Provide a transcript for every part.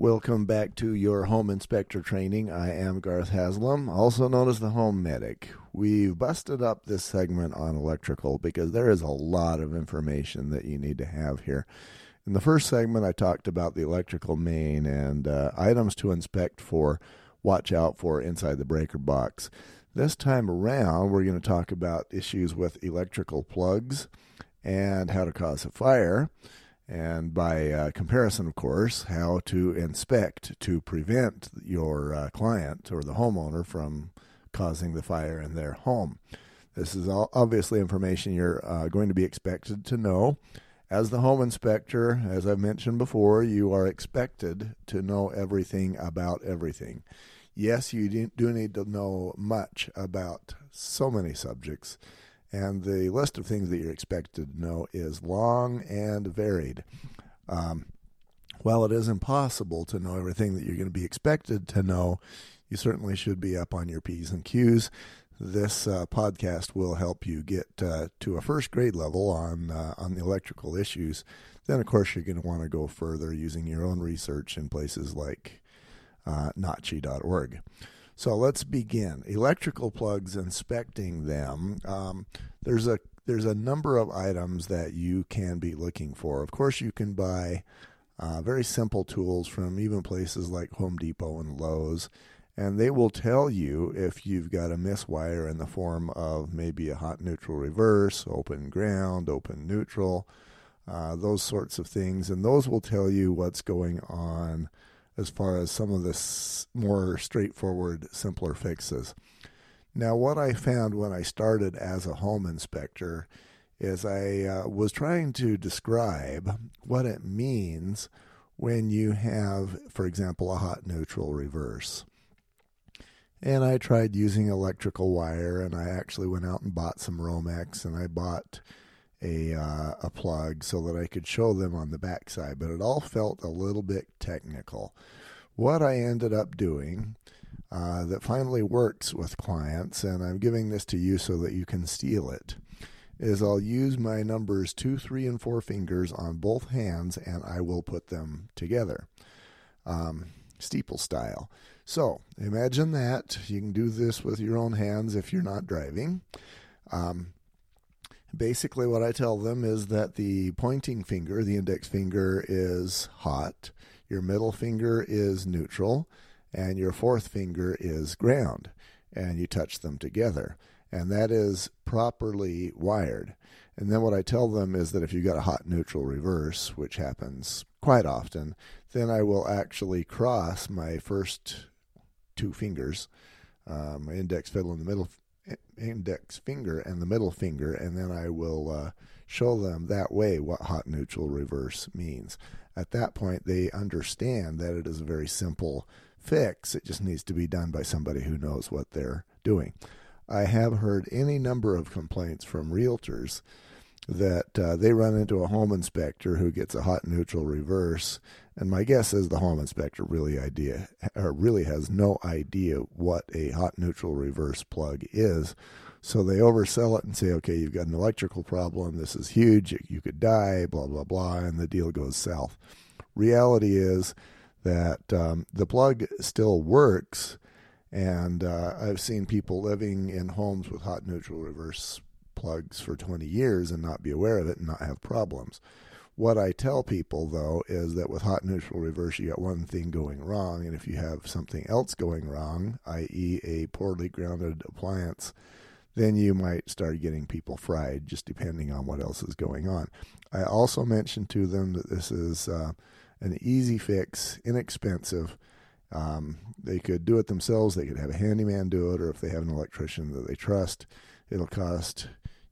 Welcome back to your home inspector training. I am Garth Haslam, also known as the Home Medic. We've busted up this segment on electrical because there is a lot of information that you need to have here. In the first segment, I talked about the electrical main and uh, items to inspect for, watch out for inside the breaker box. This time around, we're going to talk about issues with electrical plugs and how to cause a fire and by uh, comparison, of course, how to inspect to prevent your uh, client or the homeowner from causing the fire in their home. This is obviously information you're uh, going to be expected to know. As the home inspector, as I've mentioned before, you are expected to know everything about everything. Yes, you do need to know much about so many subjects and the list of things that you're expected to know is long and varied. Um, while it is impossible to know everything that you're going to be expected to know, you certainly should be up on your P's and Q's. This uh, podcast will help you get uh, to a first grade level on uh, on the electrical issues. Then, of course, you're going to want to go further using your own research in places like uh, NACHI.org. So let's begin. Electrical plugs, inspecting them. Um, there's a there's a number of items that you can be looking for. Of course, you can buy uh, very simple tools from even places like Home Depot and Lowe's, and they will tell you if you've got a miswire in the form of maybe a hot neutral reverse, open ground, open neutral, uh, those sorts of things, and those will tell you what's going on as far as some of the more straightforward, simpler fixes. Now, what I found when I started as a home inspector is I uh, was trying to describe what it means when you have, for example, a hot neutral reverse. And I tried using electrical wire, and I actually went out and bought some Romex, and I bought a uh, a plug so that I could show them on the backside, but it all felt a little bit technical. What I ended up doing uh, that finally works with clients, and I'm giving this to you so that you can steal it, is I'll use my numbers two, three, and four fingers on both hands, and I will put them together, um, steeple style. So imagine that. You can do this with your own hands if you're not driving. Um, Basically, what I tell them is that the pointing finger, the index finger, is hot, your middle finger is neutral, and your fourth finger is ground, and you touch them together. And that is properly wired. And then what I tell them is that if you've got a hot neutral reverse, which happens quite often, then I will actually cross my first two fingers, uh, my index fiddle in the middle index finger and the middle finger, and then I will uh, show them that way what hot neutral reverse means. At that point, they understand that it is a very simple fix. It just needs to be done by somebody who knows what they're doing. I have heard any number of complaints from realtors that uh, they run into a home inspector who gets a hot neutral reverse and my guess is the home inspector really idea or really has no idea what a hot neutral reverse plug is. So they oversell it and say, okay, you've got an electrical problem. This is huge. You could die, blah, blah, blah. And the deal goes south. Reality is that um, the plug still works. And uh, I've seen people living in homes with hot neutral reverse plugs for 20 years and not be aware of it and not have problems. What I tell people, though, is that with hot neutral reverse, you got one thing going wrong. And if you have something else going wrong, i.e., a poorly grounded appliance, then you might start getting people fried, just depending on what else is going on. I also mentioned to them that this is uh, an easy fix, inexpensive. Um, they could do it themselves. They could have a handyman do it, or if they have an electrician that they trust, it'll cost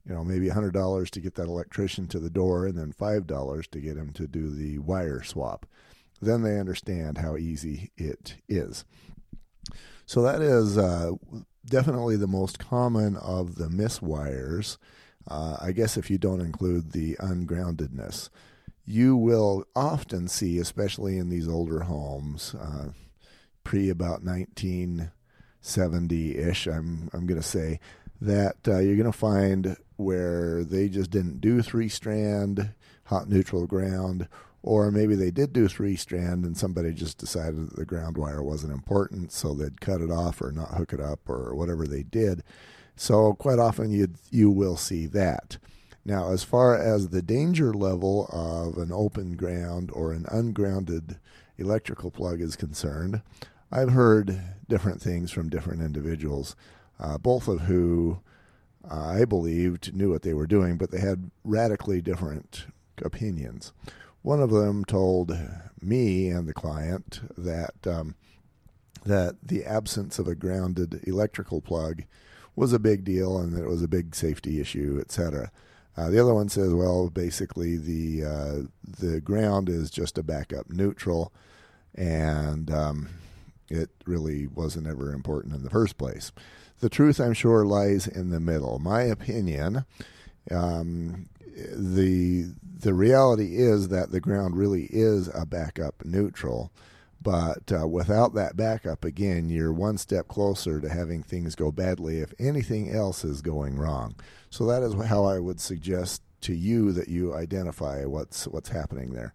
you know, maybe $100 to get that electrician to the door and then $5 to get him to do the wire swap. Then they understand how easy it is. So that is uh, definitely the most common of the miswires. Uh, I guess if you don't include the ungroundedness, you will often see, especially in these older homes, uh, pre about 1970 ish, I'm, I'm going to say, that uh, you're going to find where they just didn't do three strand hot neutral ground Or maybe they did do three strand and somebody just decided that the ground wire wasn't important, so they'd cut it off or not hook it up or whatever they did. So quite often you you will see that. Now, as far as the danger level of an open ground or an ungrounded electrical plug is concerned, I've heard different things from different individuals, uh, both of who uh, I believed knew what they were doing, but they had radically different opinions. One of them told me and the client that um, that the absence of a grounded electrical plug was a big deal and that it was a big safety issue, etc. Uh, the other one says, well, basically the uh, the ground is just a backup neutral, and um, it really wasn't ever important in the first place. The truth, I'm sure, lies in the middle. My opinion, um, the the reality is that the ground really is a backup neutral. But uh, without that backup, again, you're one step closer to having things go badly if anything else is going wrong. So that is how I would suggest to you that you identify what's what's happening there.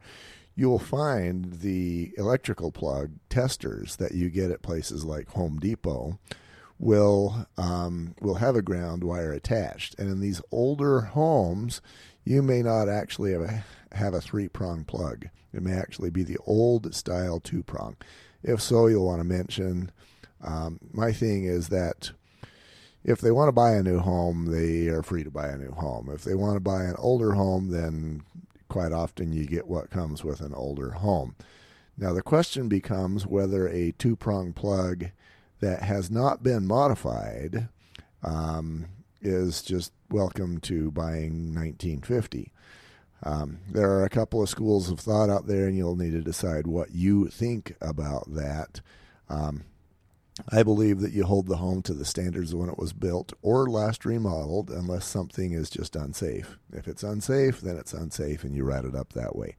You'll find the electrical plug testers that you get at places like Home Depot will um, will have a ground wire attached, and in these older homes, you may not actually have a, have a three prong plug. It may actually be the old style two prong. If so, you'll want to mention. Um, my thing is that if they want to buy a new home, they are free to buy a new home. If they want to buy an older home, then quite often you get what comes with an older home. Now, the question becomes whether a two prong plug that has not been modified um, is just welcome to buying 1950. Um, there are a couple of schools of thought out there, and you'll need to decide what you think about that. Um, I believe that you hold the home to the standards of when it was built or last remodeled, unless something is just unsafe. If it's unsafe, then it's unsafe, and you write it up that way.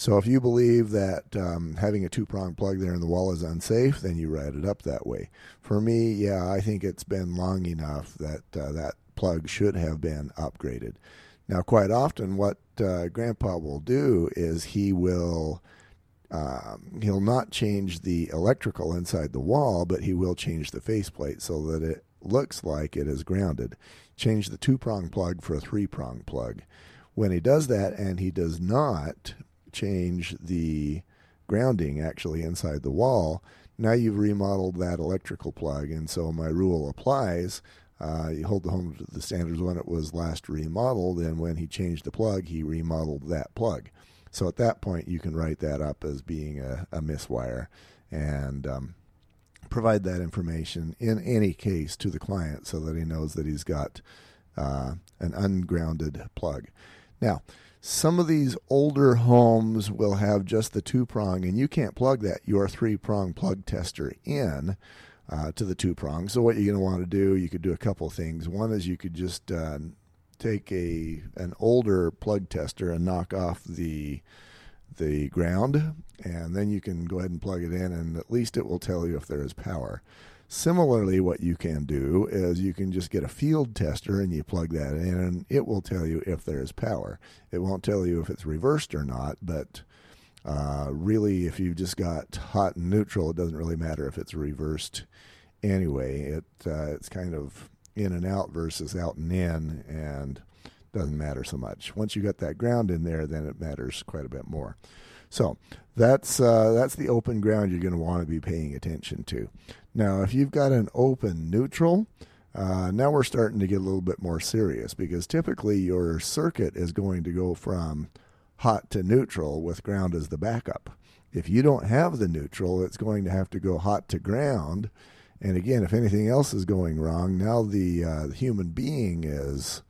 So if you believe that um, having a two prong plug there in the wall is unsafe, then you write it up that way. For me, yeah, I think it's been long enough that uh, that plug should have been upgraded. Now, quite often, what uh, Grandpa will do is he will um, he'll not change the electrical inside the wall, but he will change the faceplate so that it looks like it is grounded. Change the two prong plug for a three prong plug. When he does that and he does not change the grounding actually inside the wall, now you've remodeled that electrical plug. And so my rule applies. Uh, you hold the home to the standards when it was last remodeled, and when he changed the plug, he remodeled that plug. So at that point, you can write that up as being a, a miswire and um, provide that information in any case to the client so that he knows that he's got uh, an ungrounded plug. Now, some of these older homes will have just the two prong, and you can't plug that your three prong plug tester in. Uh, to the two prong. So what you're going to want to do, you could do a couple things. One is you could just uh, take a an older plug tester and knock off the the ground, and then you can go ahead and plug it in, and at least it will tell you if there is power. Similarly, what you can do is you can just get a field tester and you plug that in, and it will tell you if there is power. It won't tell you if it's reversed or not, but uh, really, if you've just got hot and neutral, it doesn't really matter if it's reversed anyway. It uh, it's kind of in and out versus out and in, and doesn't matter so much. Once you got that ground in there, then it matters quite a bit more. So that's uh, that's the open ground you're going to want to be paying attention to. Now, if you've got an open neutral, uh, now we're starting to get a little bit more serious because typically your circuit is going to go from hot to neutral with ground as the backup. If you don't have the neutral, it's going to have to go hot to ground and again, if anything else is going wrong, now the, uh, the human being is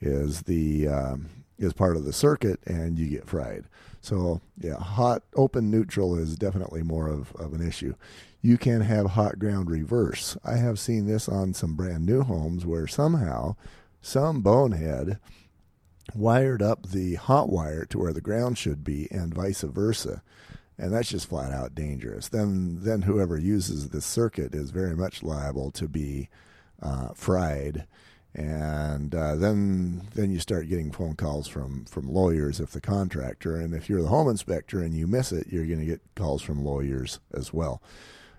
is the um, is part of the circuit, and you get fried. So yeah, hot open neutral is definitely more of, of an issue. You can have hot ground reverse. I have seen this on some brand new homes where somehow some bonehead wired up the hot wire to where the ground should be, and vice versa and that's just flat out dangerous. Then then whoever uses this circuit is very much liable to be uh, fried, and uh, then then you start getting phone calls from from lawyers if the contractor and if you're the home inspector and you miss it you're going to get calls from lawyers as well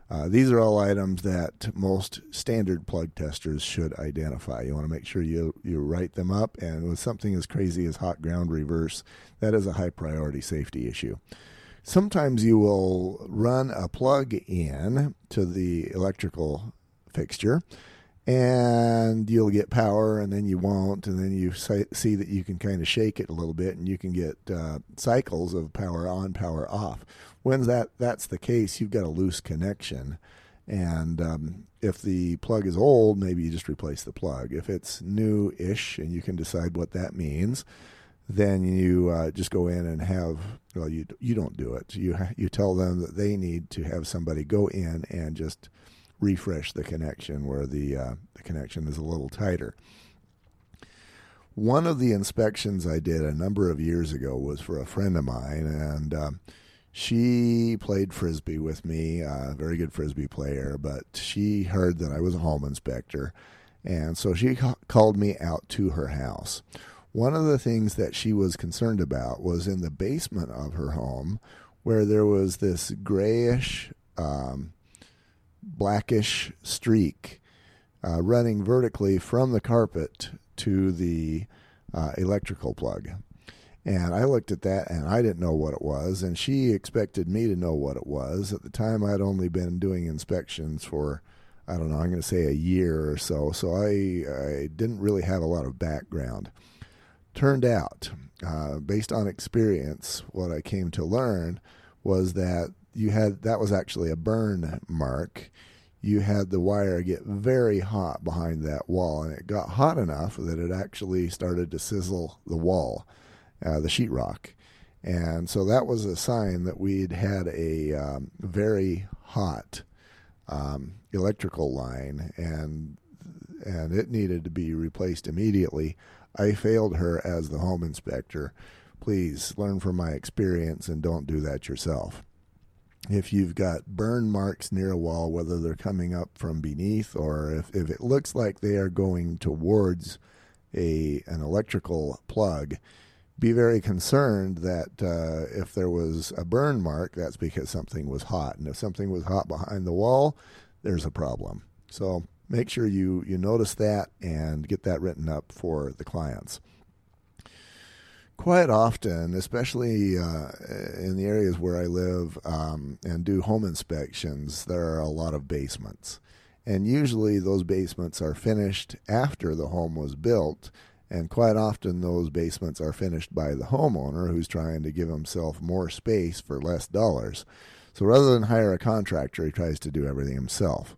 uh, these are all items that most standard plug testers should identify. You want to make sure you you write them up and with something as crazy as hot ground reverse that is a high priority safety issue. Sometimes you will run a plug in to the electrical fixture and you'll get power and then you won't and then you see that you can kind of shake it a little bit and you can get uh, cycles of power on power off when that that's the case you've got a loose connection. And um, if the plug is old maybe you just replace the plug. If it's new-ish and you can decide what that means then you uh, just go in and have well you you don't do it. You you tell them that they need to have somebody go in and just refresh the connection where the uh, the connection is a little tighter. One of the inspections I did a number of years ago was for a friend of mine, and um, she played frisbee with me, a very good frisbee player. But she heard that I was a home inspector, and so she ca- called me out to her house. One of the things that she was concerned about was in the basement of her home, where there was this grayish um, blackish streak uh, running vertically from the carpet to the uh, electrical plug. And I looked at that and I didn't know what it was. And she expected me to know what it was. At the time, I'd only been doing inspections for, I don't know, I'm going to say a year or so. So I, I didn't really have a lot of background. Turned out, uh, based on experience, what I came to learn was that you had that was actually a burn mark. You had the wire get very hot behind that wall, and it got hot enough that it actually started to sizzle the wall, uh, the sheetrock. And so that was a sign that we'd had a um, very hot um, electrical line, and and it needed to be replaced immediately. I failed her as the home inspector. Please learn from my experience and don't do that yourself if you've got burn marks near a wall, whether they're coming up from beneath or if, if it looks like they are going towards a an electrical plug, be very concerned that uh, if there was a burn mark, that's because something was hot. And if something was hot behind the wall, there's a problem. So make sure you, you notice that and get that written up for the clients quite often, especially uh, in the areas where I live um, and do home inspections, there are a lot of basements. And usually those basements are finished after the home was built. And quite often those basements are finished by the homeowner who's trying to give himself more space for less dollars. So rather than hire a contractor, he tries to do everything himself.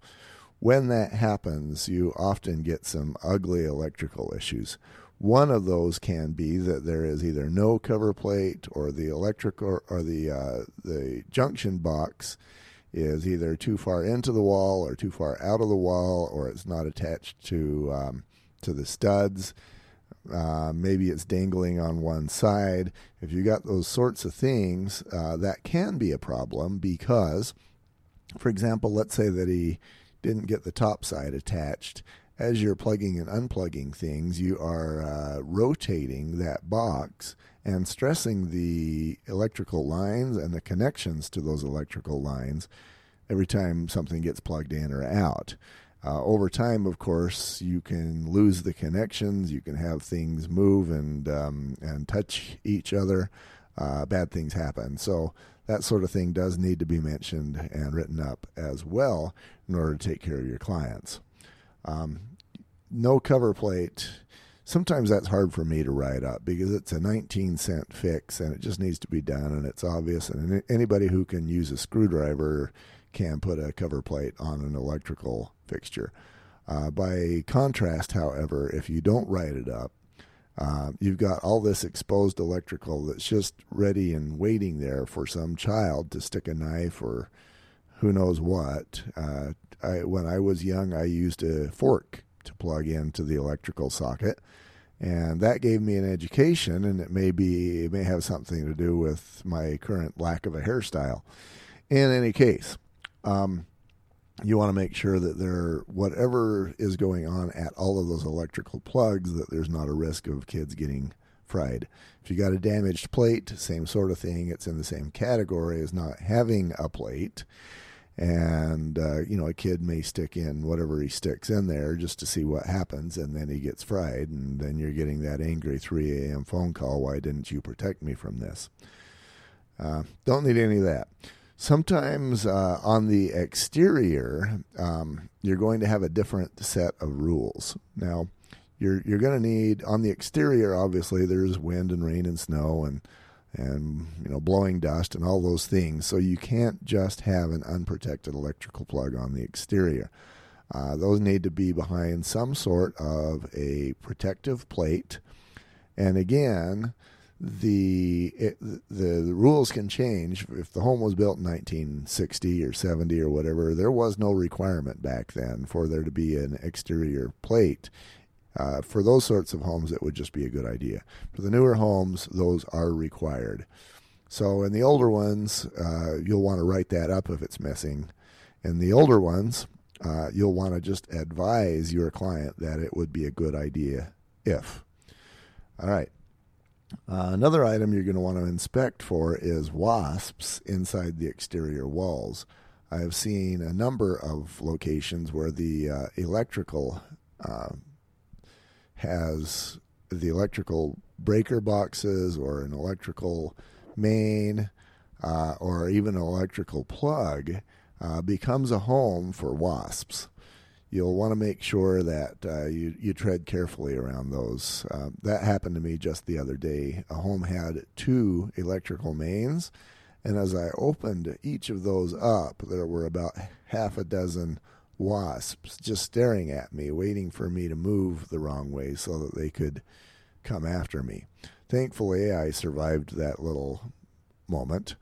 When that happens, you often get some ugly electrical issues one of those can be that there is either no cover plate or the electric or, or the uh, the junction box is either too far into the wall or too far out of the wall or it's not attached to um, to the studs. Uh, maybe it's dangling on one side. If you got those sorts of things, uh, that can be a problem because, for example, let's say that he didn't get the top side attached as you're plugging and unplugging things, you are uh, rotating that box and stressing the electrical lines and the connections to those electrical lines every time something gets plugged in or out. Uh, over time, of course, you can lose the connections. You can have things move and um, and touch each other. Uh, bad things happen. So that sort of thing does need to be mentioned and written up as well in order to take care of your clients. Um, no cover plate. Sometimes that's hard for me to write up because it's a 19 cent fix and it just needs to be done and it's obvious. And anybody who can use a screwdriver can put a cover plate on an electrical fixture. Uh, by contrast, however, if you don't write it up, uh, you've got all this exposed electrical that's just ready and waiting there for some child to stick a knife or who knows what. Uh, I, when I was young, I used a fork to plug into the electrical socket. And that gave me an education, and it may be it may have something to do with my current lack of a hairstyle. In any case, um, you want to make sure that there, whatever is going on at all of those electrical plugs, that there's not a risk of kids getting fried. If you got a damaged plate, same sort of thing. It's in the same category as not having a plate. And, uh, you know, a kid may stick in whatever he sticks in there just to see what happens, and then he gets fried. And then you're getting that angry 3 a.m. phone call why didn't you protect me from this? Uh, don't need any of that. Sometimes uh, on the exterior, um, you're going to have a different set of rules. Now, you're you're going to need on the exterior. Obviously, there's wind and rain and snow and and you know blowing dust and all those things. So you can't just have an unprotected electrical plug on the exterior. Uh, those need to be behind some sort of a protective plate. And again, the it, the, rules can change. If the home was built in 1960 or 70 or whatever, there was no requirement back then for there to be an exterior plate. Uh, for those sorts of homes, it would just be a good idea. For the newer homes, those are required. So in the older ones, uh, you'll want to write that up if it's missing. In the older ones, uh, you'll want to just advise your client that it would be a good idea if. All right. Uh, another item you're going to want to inspect for is wasps inside the exterior walls. I have seen a number of locations where the uh, electrical uh, has the electrical breaker boxes or an electrical main uh, or even an electrical plug uh, becomes a home for wasps. You'll want to make sure that uh, you, you tread carefully around those. Uh, that happened to me just the other day. A home had two electrical mains, and as I opened each of those up, there were about half a dozen wasps just staring at me, waiting for me to move the wrong way so that they could come after me. Thankfully, I survived that little moment,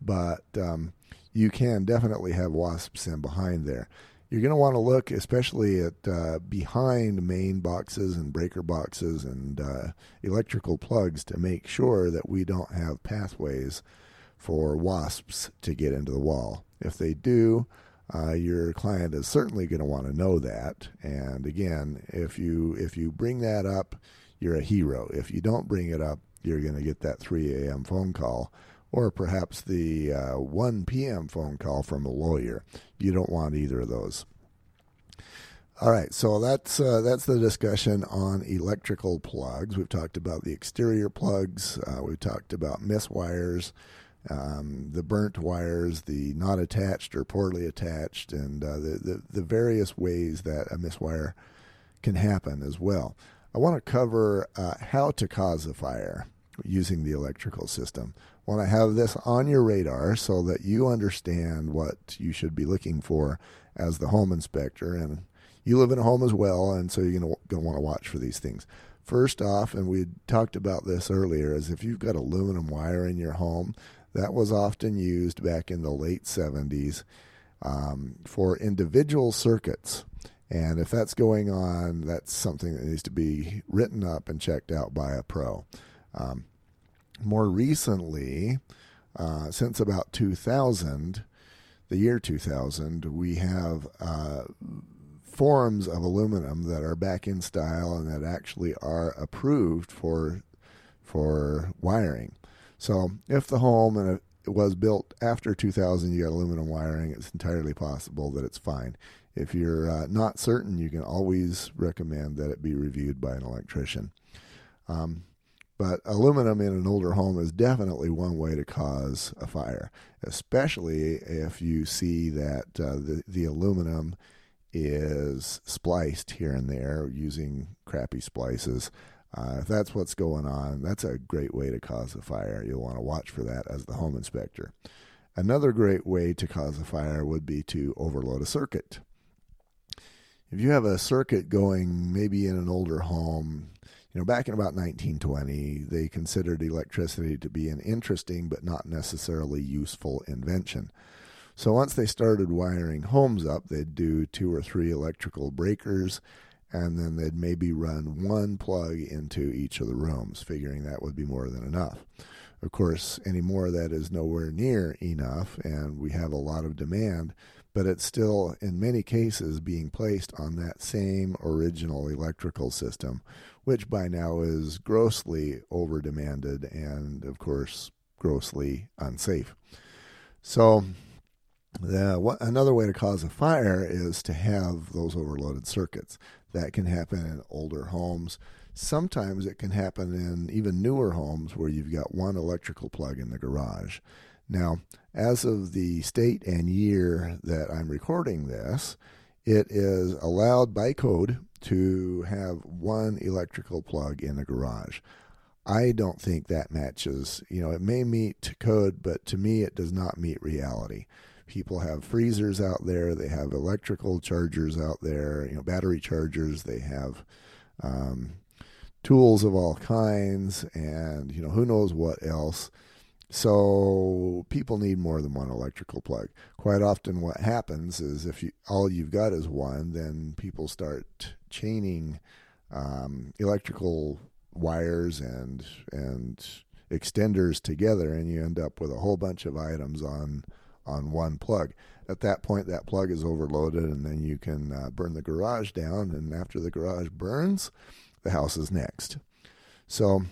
but um, you can definitely have wasps in behind there. You're going to want to look, especially at uh, behind main boxes and breaker boxes and uh, electrical plugs, to make sure that we don't have pathways for wasps to get into the wall. If they do, uh, your client is certainly going to want to know that. And again, if you if you bring that up, you're a hero. If you don't bring it up, you're going to get that 3 a.m. phone call, or perhaps the uh, 1 p.m. phone call from a lawyer. You don't want either of those. All right, so that's uh, that's the discussion on electrical plugs. We've talked about the exterior plugs. Uh, we've talked about miswires um, the burnt wires, the not attached or poorly attached, and uh, the, the, the various ways that a miswire can happen as well. I want to cover uh, how to cause a fire using the electrical system. Want to have this on your radar so that you understand what you should be looking for as the home inspector. And you live in a home as well, and so you're going to want to watch for these things. First off, and we talked about this earlier, is if you've got aluminum wire in your home, that was often used back in the late 70s um, for individual circuits. And if that's going on, that's something that needs to be written up and checked out by a pro. Um, more recently, uh, since about 2000, the year 2000, we have uh, forms of aluminum that are back in style and that actually are approved for for wiring. So if the home and it was built after 2000, you got aluminum wiring, it's entirely possible that it's fine. If you're uh, not certain, you can always recommend that it be reviewed by an electrician. Um, but aluminum in an older home is definitely one way to cause a fire, especially if you see that uh, the, the aluminum is spliced here and there using crappy splices. Uh, if that's what's going on, that's a great way to cause a fire. You'll want to watch for that as the home inspector. Another great way to cause a fire would be to overload a circuit. If you have a circuit going maybe in an older home, you know, back in about 1920, they considered electricity to be an interesting but not necessarily useful invention. So once they started wiring homes up, they'd do two or three electrical breakers and then they'd maybe run one plug into each of the rooms, figuring that would be more than enough. Of course, any anymore that is nowhere near enough, and we have a lot of demand, but it's still, in many cases, being placed on that same original electrical system, which by now is grossly over demanded and, of course, grossly unsafe. So, the, what, another way to cause a fire is to have those overloaded circuits. That can happen in older homes. Sometimes it can happen in even newer homes where you've got one electrical plug in the garage. Now, as of the state and year that I'm recording this, it is allowed by code to have one electrical plug in the garage. I don't think that matches. You know, it may meet code, but to me, it does not meet reality. People have freezers out there, they have electrical chargers out there, you know, battery chargers, they have um, tools of all kinds, and, you know, who knows what else. So people need more than one electrical plug. Quite often, what happens is if you, all you've got is one, then people start chaining um, electrical wires and and extenders together, and you end up with a whole bunch of items on on one plug. At that point, that plug is overloaded, and then you can uh, burn the garage down. And after the garage burns, the house is next. So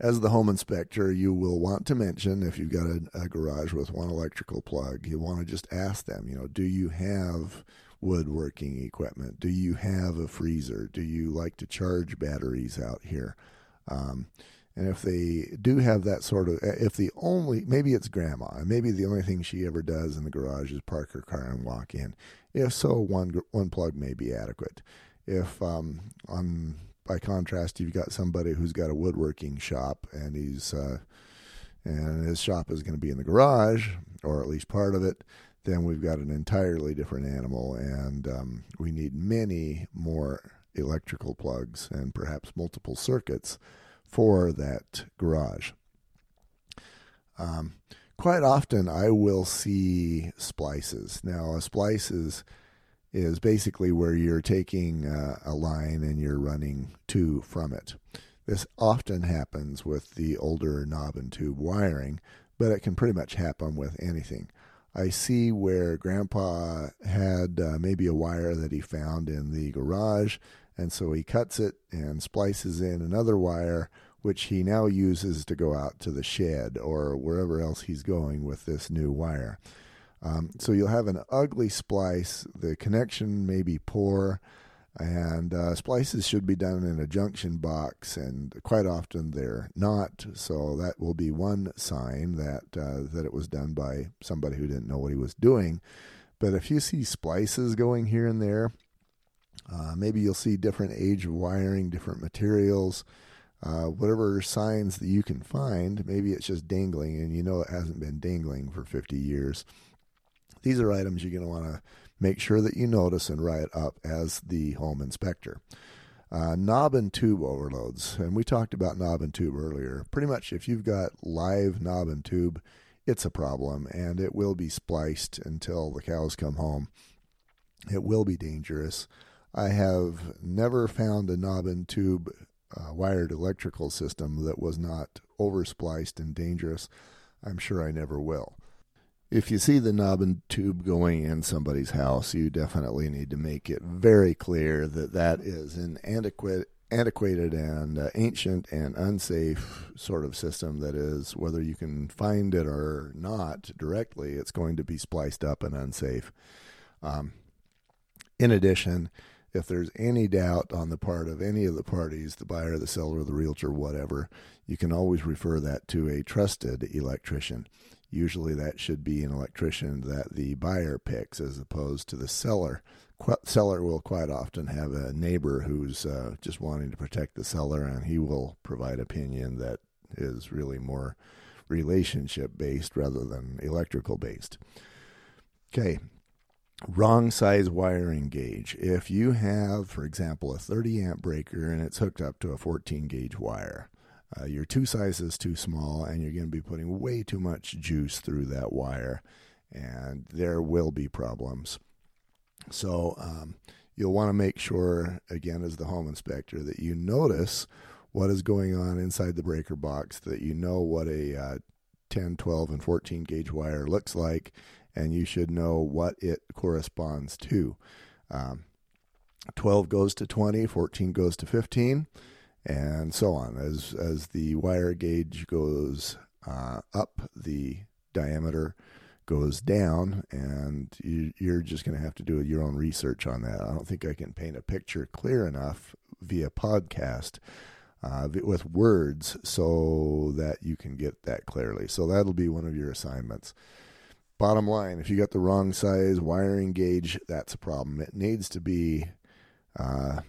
as the home inspector, you will want to mention if you've got a, a, garage with one electrical plug, you want to just ask them, you know, do you have woodworking equipment? Do you have a freezer? Do you like to charge batteries out here? Um, and if they do have that sort of, if the only, maybe it's grandma, and maybe the only thing she ever does in the garage is park her car and walk in. If so, one one plug may be adequate. If um, on by contrast, you've got somebody who's got a woodworking shop and he's uh, and his shop is going to be in the garage or at least part of it. Then we've got an entirely different animal, and um, we need many more electrical plugs and perhaps multiple circuits for that garage. Um, quite often, I will see splices. Now, a splice is is basically where you're taking uh, a line and you're running two from it. This often happens with the older knob and tube wiring, but it can pretty much happen with anything. I see where Grandpa had uh, maybe a wire that he found in the garage, and so he cuts it and splices in another wire, which he now uses to go out to the shed or wherever else he's going with this new wire. Um, so you'll have an ugly splice. The connection may be poor, and uh, splices should be done in a junction box, and quite often they're not. So that will be one sign that uh, that it was done by somebody who didn't know what he was doing. But if you see splices going here and there, uh, maybe you'll see different age of wiring, different materials. Uh, whatever signs that you can find, maybe it's just dangling and you know it hasn't been dangling for 50 years. These are items you're going to want to make sure that you notice and write up as the home inspector. Uh, knob and tube overloads, and we talked about knob and tube earlier. Pretty much, if you've got live knob and tube, it's a problem, and it will be spliced until the cows come home. It will be dangerous. I have never found a knob and tube uh, wired electrical system that was not overspliced and dangerous. I'm sure I never will if you see the knob and tube going in somebody's house, you definitely need to make it very clear that that is an antiquate, antiquated and uh, ancient and unsafe sort of system that is, whether you can find it or not directly, it's going to be spliced up and unsafe. Um, in addition, if there's any doubt on the part of any of the parties, the buyer, the seller, the realtor, whatever, you can always refer that to a trusted electrician. Usually, that should be an electrician that the buyer picks as opposed to the seller. Qu- seller will quite often have a neighbor who's uh, just wanting to protect the seller, and he will provide opinion that is really more relationship based rather than electrical based. Okay, wrong size wiring gauge. If you have, for example, a 30 amp breaker and it's hooked up to a 14 gauge wire, uh, your two sizes too small, and you're going to be putting way too much juice through that wire, and there will be problems. So um, you'll want to make sure, again, as the home inspector, that you notice what is going on inside the breaker box, that you know what a uh, 10, 12, and 14 gauge wire looks like, and you should know what it corresponds to. Um, 12 goes to 20, 14 goes to 15, and so on. As as the wire gauge goes uh, up, the diameter goes down, and you, you're just going to have to do your own research on that. I don't think I can paint a picture clear enough via podcast uh, with words so that you can get that clearly. So that'll be one of your assignments. Bottom line, if you got the wrong size wiring gauge, that's a problem. It needs to be uh,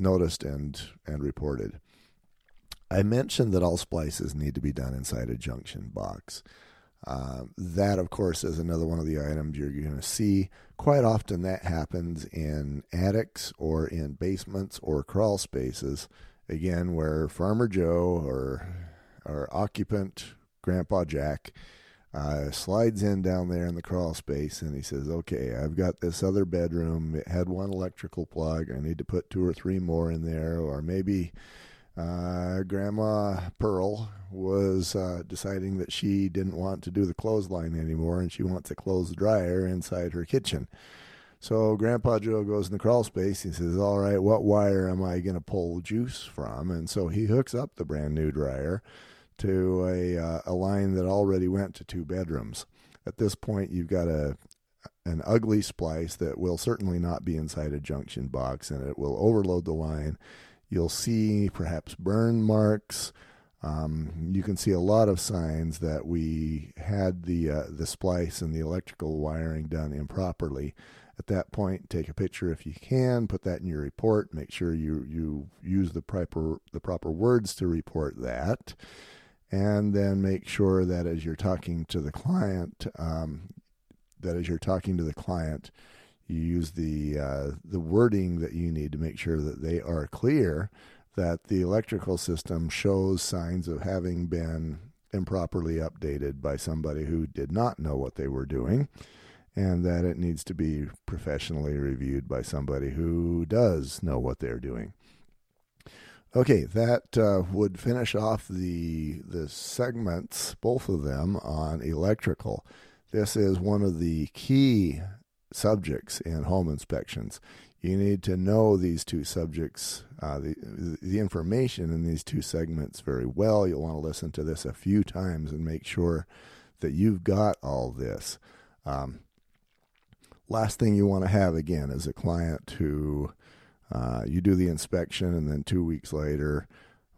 noticed and and reported. I mentioned that all splices need to be done inside a junction box. Uh, that, of course, is another one of the items you're going to see. Quite often, that happens in attics or in basements or crawl spaces again, where Farmer Joe or our occupant, Grandpa Jack, uh, slides in down there in the crawl space and he says, Okay, I've got this other bedroom. It had one electrical plug. I need to put two or three more in there. Or maybe uh, Grandma Pearl was uh, deciding that she didn't want to do the clothesline anymore and she wants a clothes dryer inside her kitchen. So Grandpa Joe goes in the crawl space. He says, All right, what wire am I going to pull juice from? And so he hooks up the brand new dryer to a, uh, a line that already went to two bedrooms. At this point, you've got a an ugly splice that will certainly not be inside a junction box and it will overload the line. You'll see perhaps burn marks. Um, you can see a lot of signs that we had the uh, the splice and the electrical wiring done improperly at that point take a picture if you can put that in your report make sure you you use the proper the proper words to report that and then make sure that as you're talking to the client um, that as you're talking to the client you use the uh, the wording that you need to make sure that they are clear that the electrical system shows signs of having been improperly updated by somebody who did not know what they were doing and that it needs to be professionally reviewed by somebody who does know what they're doing. Okay, that uh, would finish off the the segments, both of them on electrical. This is one of the key subjects in home inspections. You need to know these two subjects, uh, the the information in these two segments very well. You'll want to listen to this a few times and make sure that you've got all this. Um, last thing you want to have again is a client who uh, you do the inspection and then two weeks later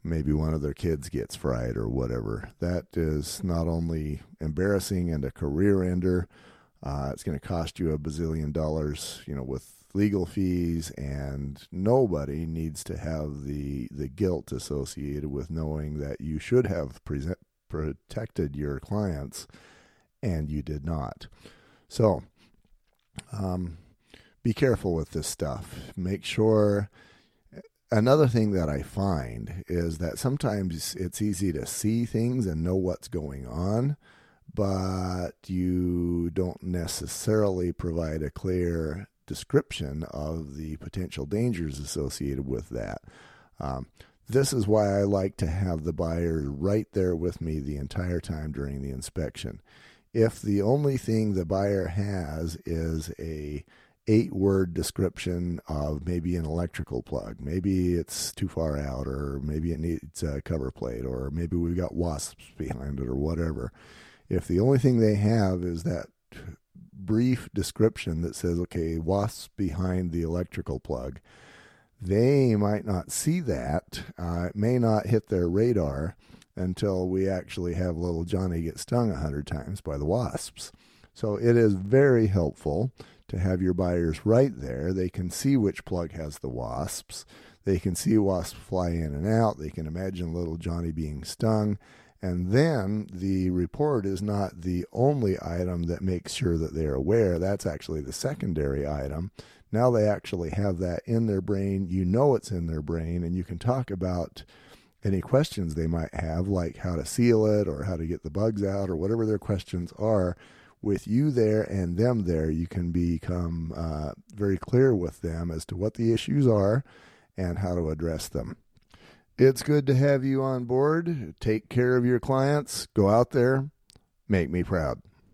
maybe one of their kids gets fried or whatever. That is not only embarrassing and a career ender uh, it's going to cost you a bazillion dollars you know with legal fees and nobody needs to have the the guilt associated with knowing that you should have present, protected your clients and you did not. So um, be careful with this stuff. Make sure. Another thing that I find is that sometimes it's easy to see things and know what's going on, but you don't necessarily provide a clear description of the potential dangers associated with that. Um, this is why I like to have the buyer right there with me the entire time during the inspection if the only thing the buyer has is a eight word description of maybe an electrical plug. Maybe it's too far out, or maybe it needs a cover plate, or maybe we've got wasps behind it, or whatever. If the only thing they have is that brief description that says, okay, wasps behind the electrical plug, they might not see that. Uh, it may not hit their radar until we actually have little Johnny get stung a hundred times by the wasps. So it is very helpful to have your buyers right there. They can see which plug has the wasps. They can see wasps fly in and out. They can imagine little Johnny being stung. And then the report is not the only item that makes sure that they're aware. That's actually the secondary item. Now they actually have that in their brain. You know it's in their brain, and you can talk about any questions they might have, like how to seal it or how to get the bugs out or whatever their questions are, with you there and them there, you can become uh, very clear with them as to what the issues are and how to address them. It's good to have you on board. Take care of your clients. Go out there. Make me proud.